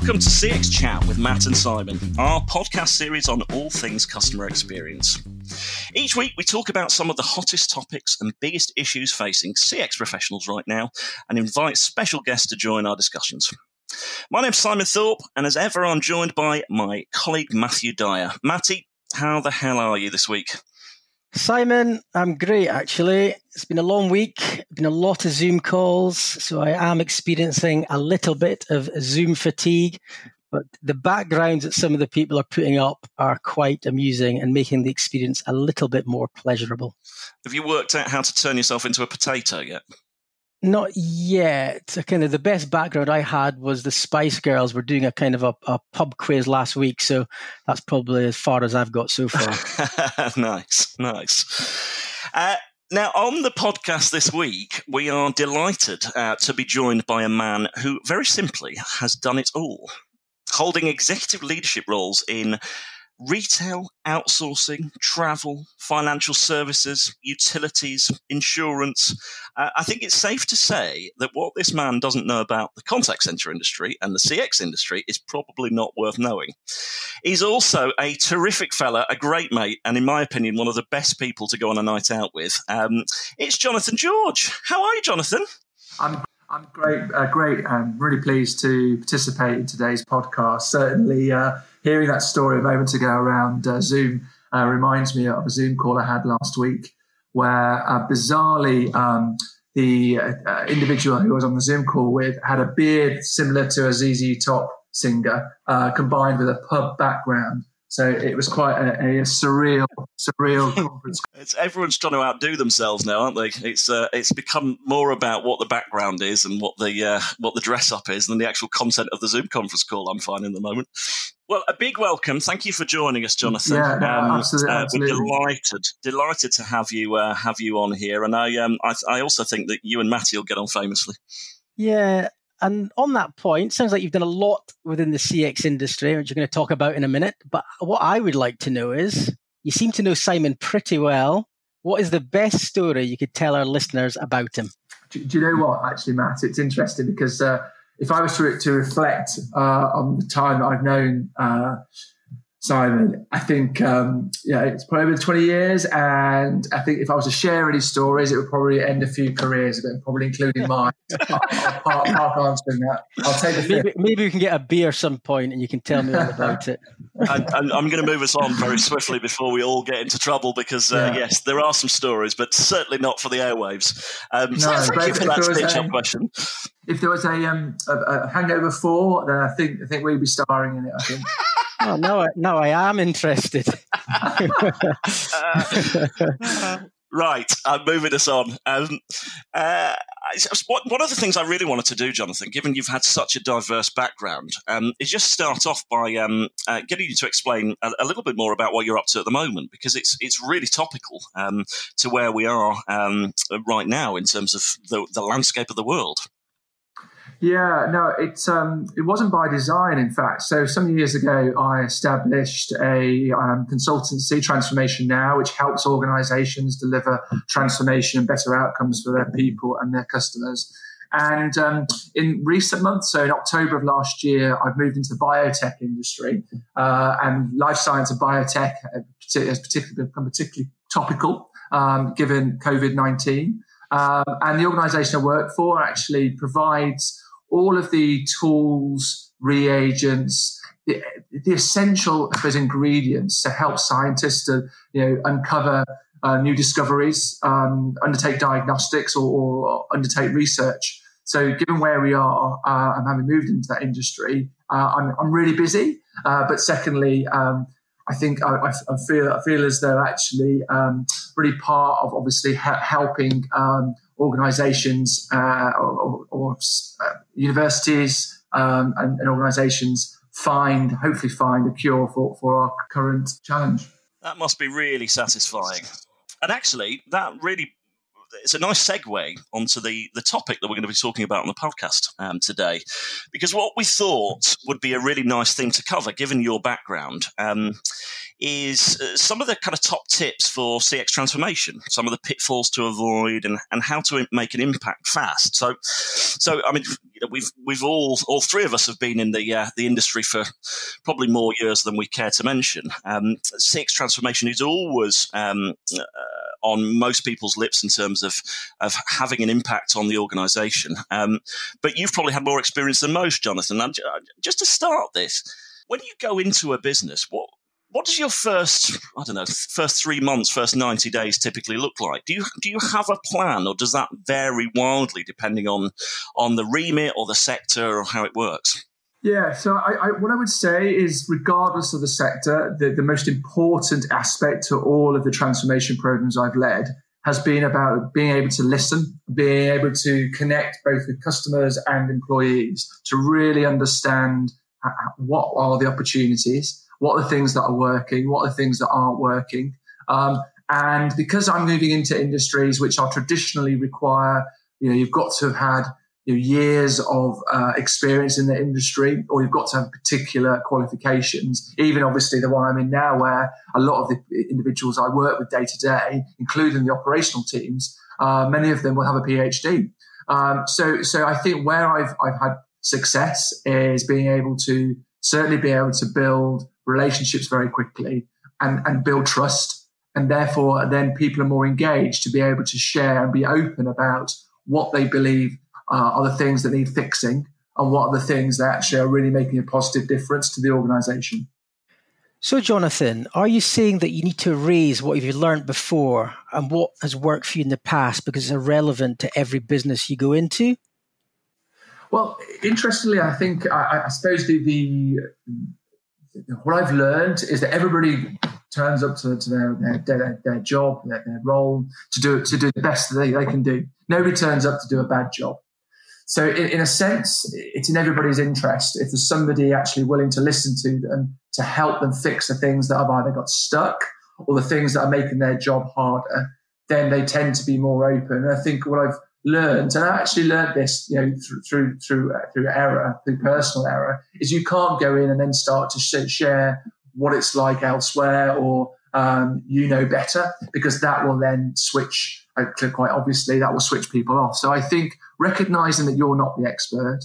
Welcome to CX Chat with Matt and Simon, our podcast series on all things customer experience. Each week, we talk about some of the hottest topics and biggest issues facing CX professionals right now and invite special guests to join our discussions. My name's Simon Thorpe, and as ever, I'm joined by my colleague Matthew Dyer. Matty, how the hell are you this week? Simon, I'm great actually. It's been a long week, been a lot of Zoom calls, so I am experiencing a little bit of Zoom fatigue. But the backgrounds that some of the people are putting up are quite amusing and making the experience a little bit more pleasurable. Have you worked out how to turn yourself into a potato yet? Not yet. Kind of the best background I had was the Spice Girls were doing a kind of a, a pub quiz last week, so that's probably as far as I've got so far. nice, nice. Uh, now, on the podcast this week, we are delighted uh, to be joined by a man who, very simply, has done it all, holding executive leadership roles in retail, outsourcing, travel, financial services, utilities, insurance. Uh, I think it's safe to say that what this man doesn't know about the contact center industry and the CX industry is probably not worth knowing. He's also a terrific fella, a great mate, and in my opinion, one of the best people to go on a night out with. Um, it's Jonathan George. How are you, Jonathan? I'm I'm great, uh, great. I'm really pleased to participate in today's podcast. Certainly, uh, hearing that story a moment ago around uh, Zoom uh, reminds me of a Zoom call I had last week where uh, bizarrely um, the uh, individual who was on the Zoom call with had a beard similar to a ZZ Top singer combined with a pub background. So it was quite a, a surreal, surreal conference. It's, everyone's trying to outdo themselves now, aren't they? It's uh, it's become more about what the background is and what the uh, what the dress up is than the actual content of the Zoom conference call. I'm finding at the moment. Well, a big welcome. Thank you for joining us, Jonathan. Yeah, no, um, absolutely, uh, We're delighted, delighted to have you uh, have you on here, and I um I, I also think that you and Matty will get on famously. Yeah, and on that point, sounds like you've done a lot within the CX industry, which you're going to talk about in a minute. But what I would like to know is you seem to know Simon pretty well. What is the best story you could tell our listeners about him? Do, do you know what, actually, Matt? It's interesting because uh, if I was to, to reflect uh, on the time that I've known uh, Simon. I think, um, yeah, it's probably been 20 years. And I think if I was to share any stories, it would probably end a few careers, but probably including mine. I'll, I'll, I'll, answering that. I'll take the maybe, maybe, we can get a beer some point and you can tell me all about it. I, am going to move us on very swiftly before we all get into trouble because, uh, yeah. yes, there are some stories, but certainly not for the airwaves. Um, no, so thank you for that stitch up question. If there was a, um, a, a Hangover 4, then I think, I think we'd be starring in it, I think. oh, no, no, I am interested. right, I'm moving us on. Um, uh, one of the things I really wanted to do, Jonathan, given you've had such a diverse background, um, is just start off by um, uh, getting you to explain a, a, little bit more about what you're up to at the moment, because it's it's really topical um, to where we are um, right now in terms of the, the landscape of the world. Yeah, no, it's um, it wasn't by design. In fact, so some years ago, I established a um, consultancy, Transformation Now, which helps organisations deliver transformation and better outcomes for their people and their customers. And um, in recent months, so in October of last year, I've moved into the biotech industry, uh, and life science and biotech has particularly become particularly topical um, given COVID nineteen. Um, and the organisation I work for actually provides all of the tools, reagents, the, the essential suppose, ingredients to help scientists to you know uncover uh, new discoveries, um, undertake diagnostics, or, or, undertake research. So, given where we are uh, and having moved into that industry, uh, I'm, I'm really busy. Uh, but secondly, um, I think I, I, feel I feel as though actually um, really part of obviously helping um, organisations uh, or, or uh, universities um, and, and, organisations find, hopefully, find a cure for, for our current challenge. That must be really satisfying. And actually, that really it's a nice segue onto the, the topic that we're going to be talking about on the podcast um, today, because what we thought would be a really nice thing to cover, given your background, um, is uh, some of the kind of top tips for CX transformation, some of the pitfalls to avoid, and, and how to make an impact fast. So, so I mean, we've we've all all three of us have been in the uh, the industry for probably more years than we care to mention. Um, CX transformation is always um, uh, on most people's lips in terms of of having an impact on the organisation. Um, but you've probably had more experience than most, Jonathan. And just to start this, when you go into a business, what what does your first i don't know first three months first 90 days typically look like do you do you have a plan or does that vary wildly depending on on the remit or the sector or how it works yeah, so I, I, what I would say is, regardless of the sector, the, the most important aspect to all of the transformation programs I've led has been about being able to listen, being able to connect both with customers and employees to really understand what are the opportunities, what are the things that are working, what are the things that aren't working. Um, and because I'm moving into industries which are traditionally require, you know, you've got to have had you know, years of uh, experience in the industry, or you've got to have particular qualifications. Even obviously the one I'm in now, where a lot of the individuals I work with day to day, including the operational teams, uh, many of them will have a PhD. Um, so, so I think where I've I've had success is being able to certainly be able to build relationships very quickly and, and build trust. And therefore, then people are more engaged to be able to share and be open about what they believe uh, are the things that need fixing and what are the things that actually are really making a positive difference to the organization. So, Jonathan, are you saying that you need to raise what you've learned before and what has worked for you in the past because it's irrelevant to every business you go into? Well, interestingly, I think I, I suppose the, the, what I've learned is that everybody turns up to, to their, their, their, job, their, their, role to do to do the best that they, they can do. Nobody turns up to do a bad job. So, in, in, a sense, it's in everybody's interest if there's somebody actually willing to listen to them to help them fix the things that have either got stuck or the things that are making their job harder. Then they tend to be more open. And I think what I've learned, and I actually learned this, you know, through through through, uh, through error, through personal error, is you can't go in and then start to sh- share what it's like elsewhere or um, you know better because that will then switch uh, quite obviously that will switch people off. So i think recognizing that you're not the expert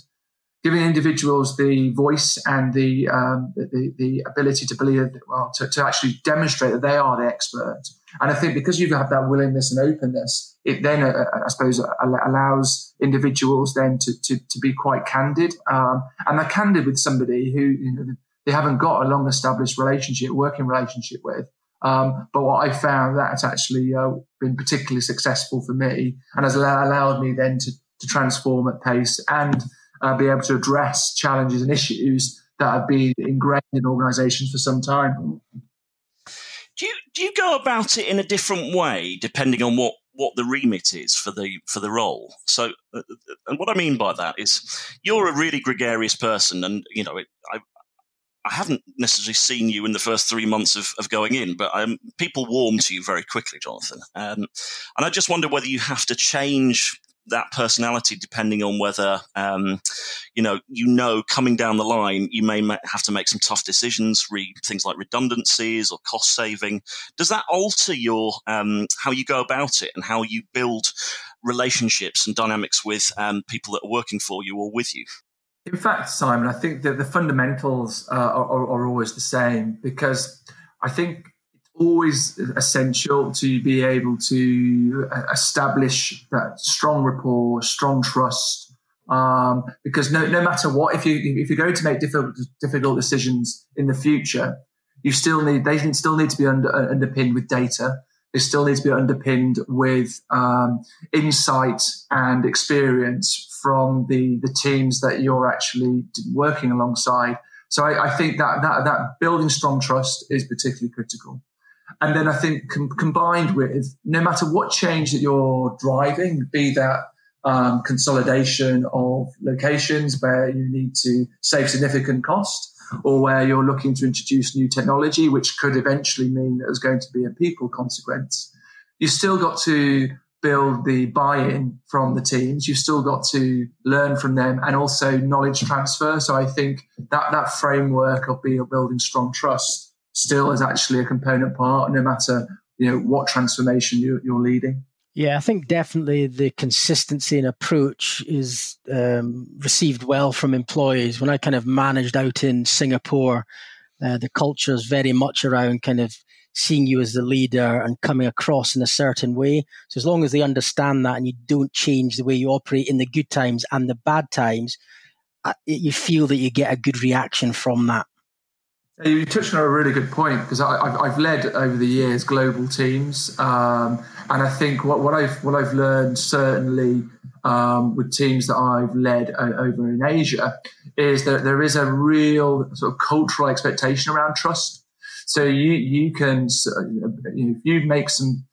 giving individuals the voice and the um, the, the, ability to believe well to, to actually demonstrate that they are the expert. And i think because you have that willingness and openness it then uh, uh i suppose uh, allows individuals then to, to, to be quite candid. Um, and they're candid with somebody who you know they haven't got a long established relationship working relationship with um, but what I found that's actually uh, been particularly successful for me and has allowed me then to, to transform at pace and uh, be able to address challenges and issues that have been ingrained in organizations for some time. Do you, do you go about it in a different way depending on what what the remit is for the for the role. So, uh, and what I mean by that is, you're a really gregarious person, and you know, it, I, I haven't necessarily seen you in the first three months of, of going in, but um, people warm to you very quickly, Jonathan. Um, and I just wonder whether you have to change that personality depending on whether um, you know you know coming down the line you may have to make some tough decisions re- things like redundancies or cost saving does that alter your um, how you go about it and how you build relationships and dynamics with um, people that are working for you or with you in fact, Simon, I think that the fundamentals uh, are, are, always the same because I think it's always essential to be able to uh, establish that strong rapport, strong trust. Um, because no, no matter what, if you if you're going to make difficult difficult decisions in the future, you still need they still need to be under, uh, underpinned with data. They still need to be underpinned with um, insight and experience from the the teams that you're actually working alongside. So I, I think that that that building strong trust is particularly critical. And then I think com- combined with no matter what change that you're driving, be that um, consolidation of locations where you need to save significant cost, or where you're looking to introduce new technology, which could eventually mean that there's going to be a people consequence. You've still got to build the buy-in from the teams. You've still got to learn from them and also knowledge transfer. So I think that that framework of building strong trust still is actually a component part, no matter you know what transformation you, you're leading. Yeah, I think definitely the consistency and approach is um, received well from employees. When I kind of managed out in Singapore, uh, the culture is very much around kind of seeing you as the leader and coming across in a certain way. So as long as they understand that and you don't change the way you operate in the good times and the bad times, uh, you feel that you get a good reaction from that. You touched on a really good point because I've led over the years global teams, um, and I think what, what, I've what I've learned certainly um, with teams that I've led over in Asia is that there is a real sort of cultural expectation around trust. So you you can if you make some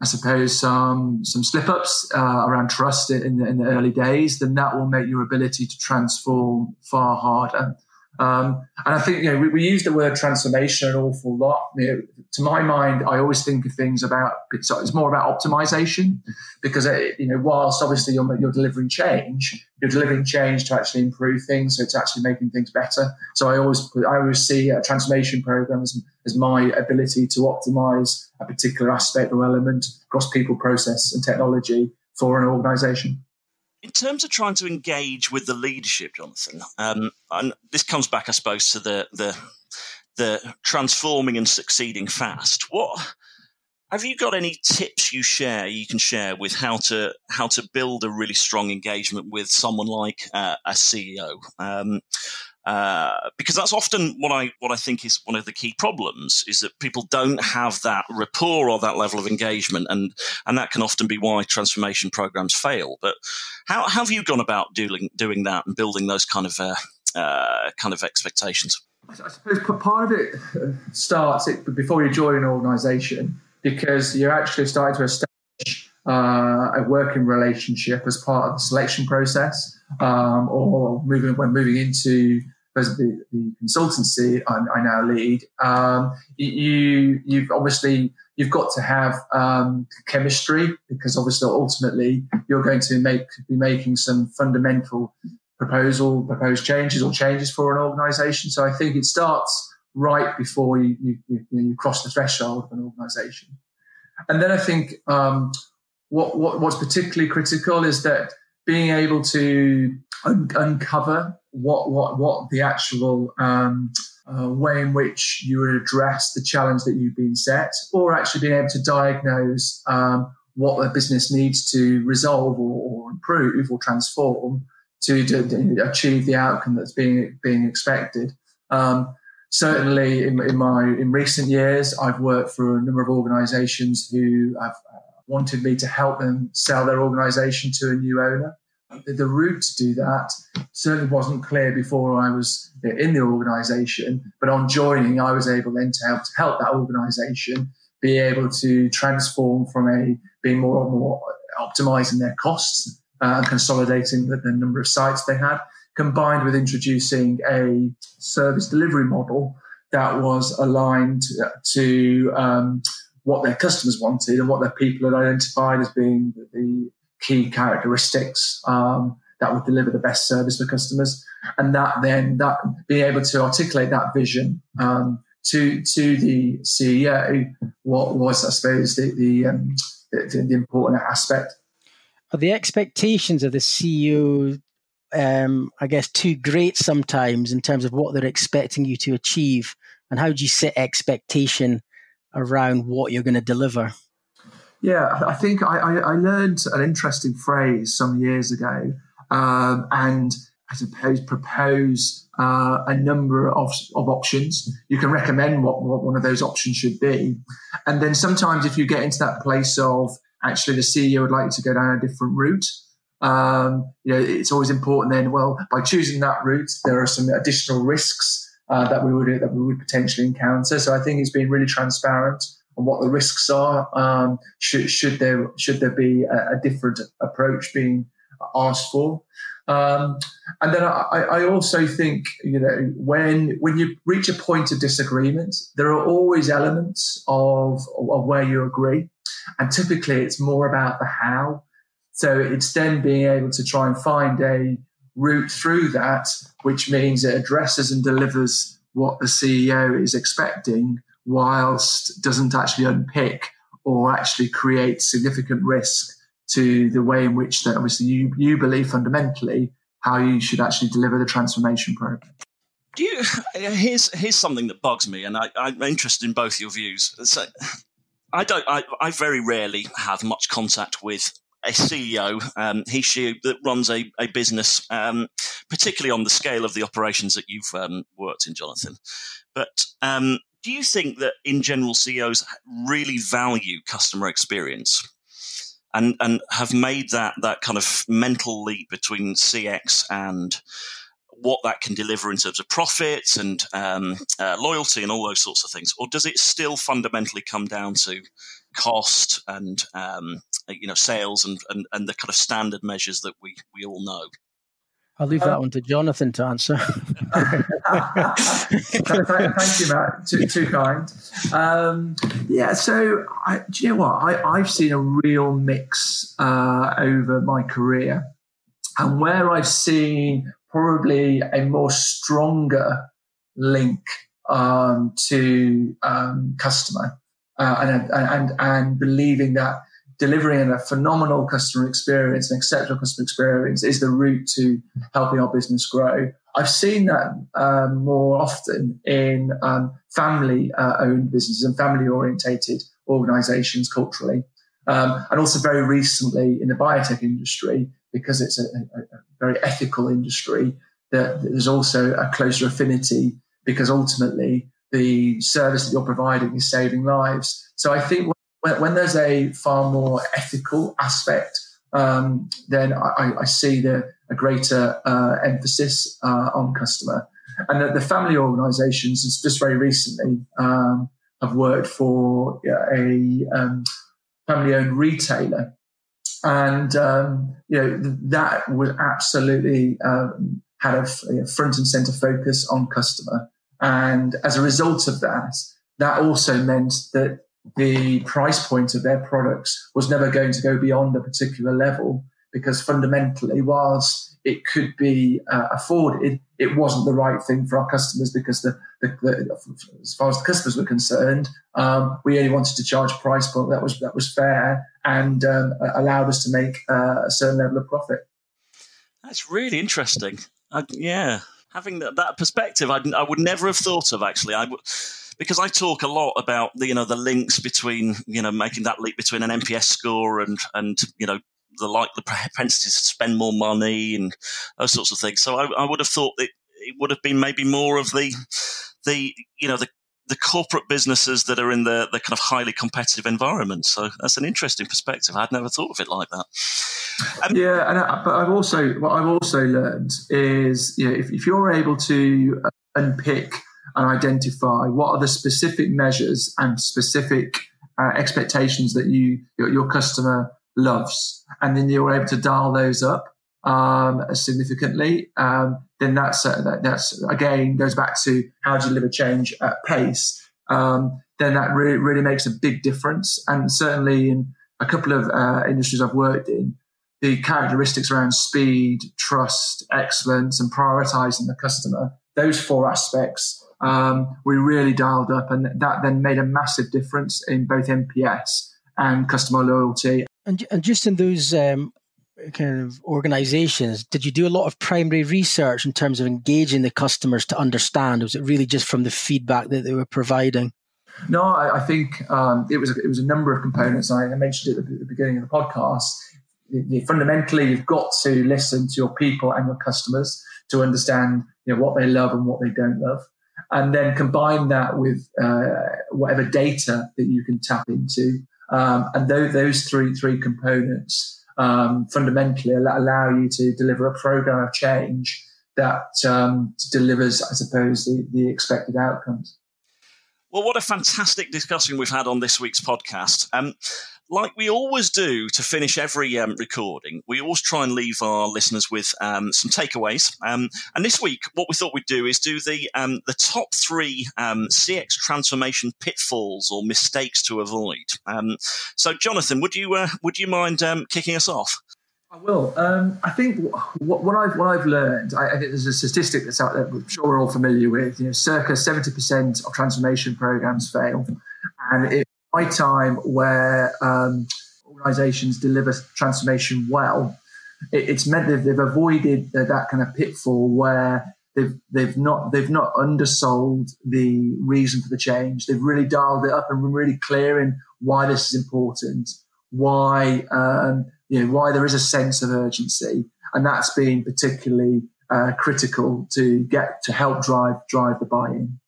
I suppose some some slip ups uh, around trust in the, in the early days, then that will make your ability to transform far harder. Um, and I think you know we, we, use the word transformation an awful lot. You know, to my mind, I always think of things about it's more about optimization because it, uh, you know whilst obviously you're, you're delivering change, you're delivering change to actually improve things, so it's actually making things better. So I always I always see a transformation program as, as my ability to optimize a particular aspect or element across people, process, and technology for an organization in terms of trying to engage with the leadership, Jonathan, um, and this comes back, I suppose, to the the the transforming and succeeding fast. What have you got any tips you share you can share with how to how to build a really strong engagement with someone like uh, a CEO? Um, uh, because that's often what I what I think is one of the key problems is that people don't have that rapport or that level of engagement, and and that can often be why transformation programs fail. But how, how have you gone about doing doing that and building those kind of uh, uh, kind of expectations? I suppose part of it uh, starts before you join an organisation because you're actually starting to establish uh, a working relationship as part of the selection process, um, or moving when moving into the, the consultancy I, I, now lead, um, you you've obviously you've got to have um, chemistry because obviously ultimately you're going to make be making some fundamental proposal proposed changes or changes for an organisation. So I think it starts right before you you, you, you cross the threshold of an organisation, and then I think um, what, what what's particularly critical is that being able to un- uncover what what what the actual um, uh, way in which you would address the challenge that you've been set, or actually being able to diagnose um, what the business needs to resolve or, or improve or transform to, to, to, achieve the outcome that's being being expected. Um, certainly, in, in, my in recent years, I've worked for a number of organisations who have uh, wanted me to help them sell their organisation to a new owner the route to do that certainly wasn't clear before I was in the organisation. But on joining, I was able then to help to help that organisation be able to transform from a being more and more optimizing their costs uh, and consolidating the, the number of sites they had, combined with introducing a service delivery model that was aligned to um, what their customers wanted and what their people had identified as being the key characteristics um, that would deliver the best service for customers, and that then that being able to articulate that vision um, to to the CEO, what was I suppose the the, um, the, the important aspect. Are the expectations of the CEO, um, I guess, too great sometimes in terms of what they're expecting you to achieve, and how do you set expectation around what you're going to deliver? Yeah, I think I, I, I learned an interesting phrase some years ago, um, and I suppose propose uh, a number of, of options. You can recommend what, what one of those options should be, and then sometimes if you get into that place of actually the CEO would like to go down a different route, um, you know, it's always important then. Well, by choosing that route, there are some additional risks uh, that we would that we would potentially encounter. So I think it's been really transparent and what the risks are. Um, should, should there should there be a, a different approach being asked for? Um, and then I, I, also think you know when when you reach a point of disagreement, there are always elements of of where you agree. And typically it's more about the how. So it's then being able to try and find a route through that, which means it addresses and delivers what the CEO is expecting whilst doesn't actually unpick or actually create significant risk to the way in which that obviously you, you believe fundamentally how you should actually deliver the transformation program. Do you? Here's here's something that bugs me, and I, am interested in both your views. So, I don't. I, I very rarely have much contact with a CEO, um, he she that runs a, a business, um, particularly on the scale of the operations that you've um, worked in, Jonathan. But um, do you think that in general CEOs really value customer experience? And, and have made that that kind of mental leap between CX and what that can deliver in terms of profits and um, uh, loyalty and all those sorts of things, or does it still fundamentally come down to cost and um, you know sales and, and, and the kind of standard measures that we, we all know? I'll leave that um, one to Jonathan to answer. Thank you, Matt. Too, too kind. Um, yeah, so I, do you know what? I, have seen a real mix uh, over my career. And where I've seen probably a more stronger link um, to um, customer uh, and, and, and believing that delivering a phenomenal customer experience, an exceptional customer experience is the route to helping our business grow. I've seen that um, more often in um, family uh, owned businesses and family orientated organizations culturally. Um, and also very recently in the biotech industry, because it's a, a, a very ethical industry, that there's also a closer affinity because ultimately the service that you're providing is saving lives. So I think when, when there's a far more ethical aspect, um, then I, I, see the, a greater uh, emphasis uh, on customer. And the, the family organisations, just very recently, um, have worked for a um, family-owned retailer, and um, you know that would absolutely um, had a front and center focus on customer. And as a result of that, that also meant that the price point of their products was never going to go beyond a particular level because fundamentally, whilst it could be uh, afforded, it wasn't the right thing for our customers because the, the, the as far as the customers were concerned, um, we only wanted to charge a price point that was that was fair and um, allowed us to make uh, a certain level of profit. That's really interesting. I, yeah, having that, that perspective, I, I would never have thought of actually. I would because I talk a lot about the, you know the links between you know making that leap between an NPS score and and you know the like the propensity to spend more money and those sorts of things. So I, I would have thought that it would have been maybe more of the the you know the the corporate businesses that are in the, the kind of highly competitive environment. So that's an interesting perspective. I'd never thought of it like that. Um, yeah, and I, but I've also what I've also learned is you know if, if you're able to unpick and identify what are the specific measures and specific uh, expectations that you your, your, customer loves, and then you're able to dial those up um, significantly, um, then that's uh, that, that's again goes back to how do you deliver change at pace. Um, then that really really makes a big difference, and certainly in a couple of uh, industries I've worked in, the characteristics around speed, trust, excellence, and prioritizing the customer. Those four aspects um, we really dialed up, and that then made a massive difference in both NPS and customer loyalty. And, and just in those um, kind of organizations, did you do a lot of primary research in terms of engaging the customers to understand? Was it really just from the feedback that they were providing? No, I, I think um, it was it was a number of components. I, mentioned it at the beginning of the podcast. fundamentally, you've got to listen to your people and your customers to understand you know, what they love and what they don't love, and then combine that with uh, whatever data that you can tap into. Um, and those, three three components um, fundamentally allow you to deliver a program of change that um, delivers, I suppose, the, the expected outcomes. Well, what a fantastic discussion we've had on this week's podcast. Um, like we always do to finish every um, recording, we always try and leave our listeners with um, some takeaways. Um, and this week, what we thought we'd do is do the um, the top three um, CX transformation pitfalls or mistakes to avoid. Um, so, Jonathan, would you uh, would you mind kicking us off? I will. I think what, what, I've what I've learned, I, I, think there's a statistic that's out there. I'm sure we're all familiar with. You know, circa seventy percent of transformation programs fail, and it my time where um, organizations deliver transformation well, it, it's meant that they've avoided that, that kind of pitfall where they've they've not they've not undersold the reason for the change. They've really dialed it up and been really clear in why this is important, why um, you know why there is a sense of urgency, and that's been particularly uh, critical to get to help drive drive the buy-in.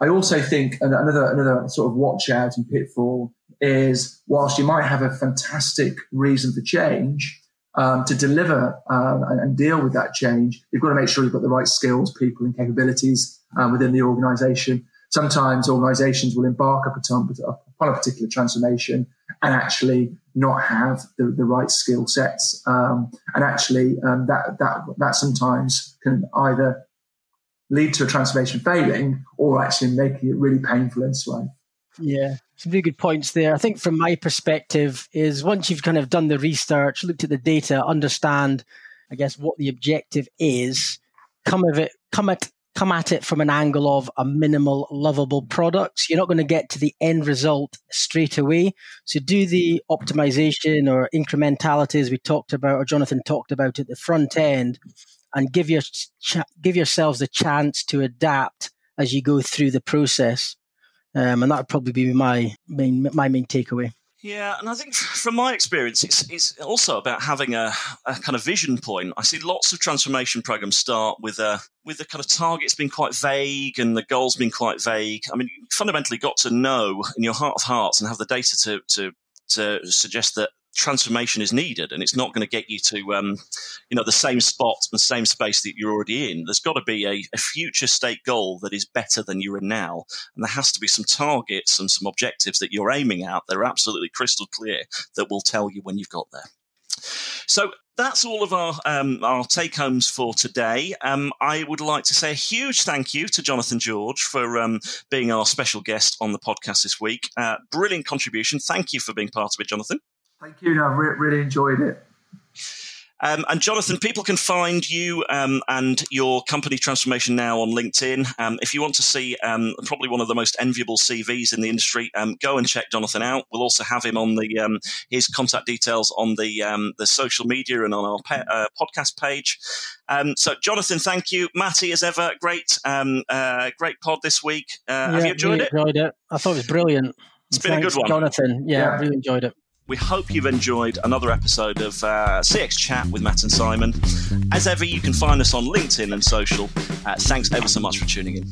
I also think another another sort of watch out and pitfall is whilst you might have a fantastic reason for change um, to deliver um, and, and, deal with that change, you've got to make sure you've got the right skills, people, and capabilities um, within the organisation. Sometimes organisations will embark upon, upon a particular transformation and actually not have the, the right skill sets, um, and actually um, that that that sometimes can either lead to a transformation failing or actually making it really painful and slow. Yeah, some really good points there. I think from my perspective is once you've kind of done the research, looked at the data, understand, I guess, what the objective is, come of it, come at come at it from an angle of a minimal lovable product. You're not going to get to the end result straight away. So do the optimization or incrementality as we talked about, or Jonathan talked about at the front end, and give your give yourselves the chance to adapt as you go through the process. Um, and that would probably be my main my main takeaway. Yeah, and I think from my experience, it's it's also about having a, a kind of vision point. I see lots of transformation programs start with a with the kind of targets being quite vague and the goals being quite vague. I mean, fundamentally got to know in your heart of hearts and have the data to to to suggest that transformation is needed and it's not going to get you to um, you know the same spot the same space that you're already in there's got to be a, a, future state goal that is better than you're in now and there has to be some targets and some objectives that you're aiming at that are absolutely crystal clear that will tell you when you've got there so that's all of our um, our take homes for today. Um, I would like to say a huge thank you to Jonathan George for um, being our special guest on the podcast this week. Uh, brilliant contribution. Thank you for being part of it, Jonathan. Thank you. No, I've re- really enjoyed it. Um, and Jonathan, people can find you um, and your company Transformation Now on LinkedIn. Um, if you want to see um, probably one of the most enviable CVs in the industry, um, go and check Jonathan out. We'll also have him on the um, his contact details on the the social media and on our pe- uh, podcast page. so, Jonathan, thank you. Matty, as ever, great uh, great pod this week. Uh, yeah, have you enjoyed it? Enjoyed it. I thought it was brilliant. It's been a good one, Jonathan. Yeah, yeah, really enjoyed it. We hope you've enjoyed another episode of uh, CX Chat with Matt and Simon. As ever, you can find us on LinkedIn and social. Uh, thanks ever so much for tuning in.